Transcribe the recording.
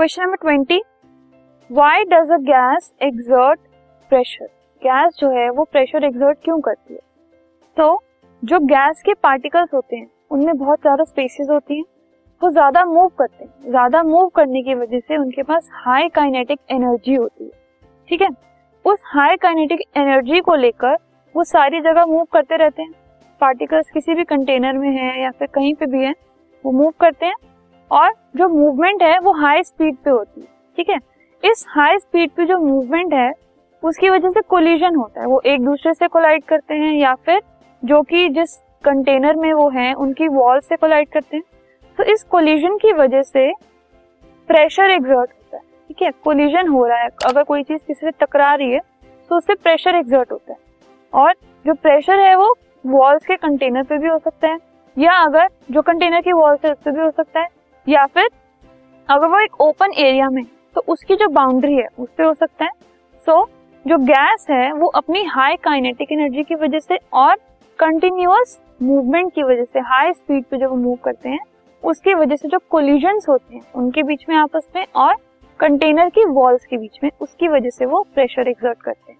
Question number twenty why does a gas exert pressure gas जो है, वो pressure exert क्यों करती है? तो जो गैस के पार्टिकल्स होते हैं, उनमें बहुत ज़्यादा स्पेसेस होती हैं, वो ज़्यादा मूव करते हैं। ज़्यादा मूव करने की वजह से उनके पास हाई काइनेटिक एनर्जी होती है। ठीक है? उस हाई काइनेटिक एनर्जी को लेकर वो सारी जगह मूव करते रहते हैं। पार्टिकल्स किसी भी कंटेनर में है या फिर कहीं पे भी है, वो मूव करते हैं। और जो मूवमेंट है, वो हाई स्पीड पे होती है, ठीक है? इस हाई स्पीड पे जो मूवमेंट है, उसकी वजह से कोलिजन होता है। वो एक दूसरे से कोलाइड करते हैं या फिर जो कि जिस कंटेनर में वो है, उनकी वॉल से कोलाइड करते हैं। तो इस कोलिजन की वजह से प्रेशर एग्जर्ट होता है, ठीक है? कोलिजन हो रहा है। अगर कोई चीज़ किसी से टकरा रही है तो उससे प्रेशर एग्जर्ट होता है। और जो प्रेशर है, वो वॉल्स के कंटेनर पे भी हो सकता है, या अगर जो कंटेनर की वॉल्स है, उस पर भी हो सकता है। या फिर अगर वो एक ओपन एरिया में तो उसकी जो बाउंड्री है उस पर हो सकता है। सो so, जो गैस है वो अपनी हाई काइनेटिक एनर्जी की वजह से और कंटिन्यूअस मूवमेंट की वजह से हाई स्पीड पे जो वो मूव करते हैं उसकी वजह से जो कोलिजन होते हैं उनके बीच में आपस में और कंटेनर की वॉल्स के बीच में उसकी वजह से वो प्रेशर एग्जर्ट करते हैं।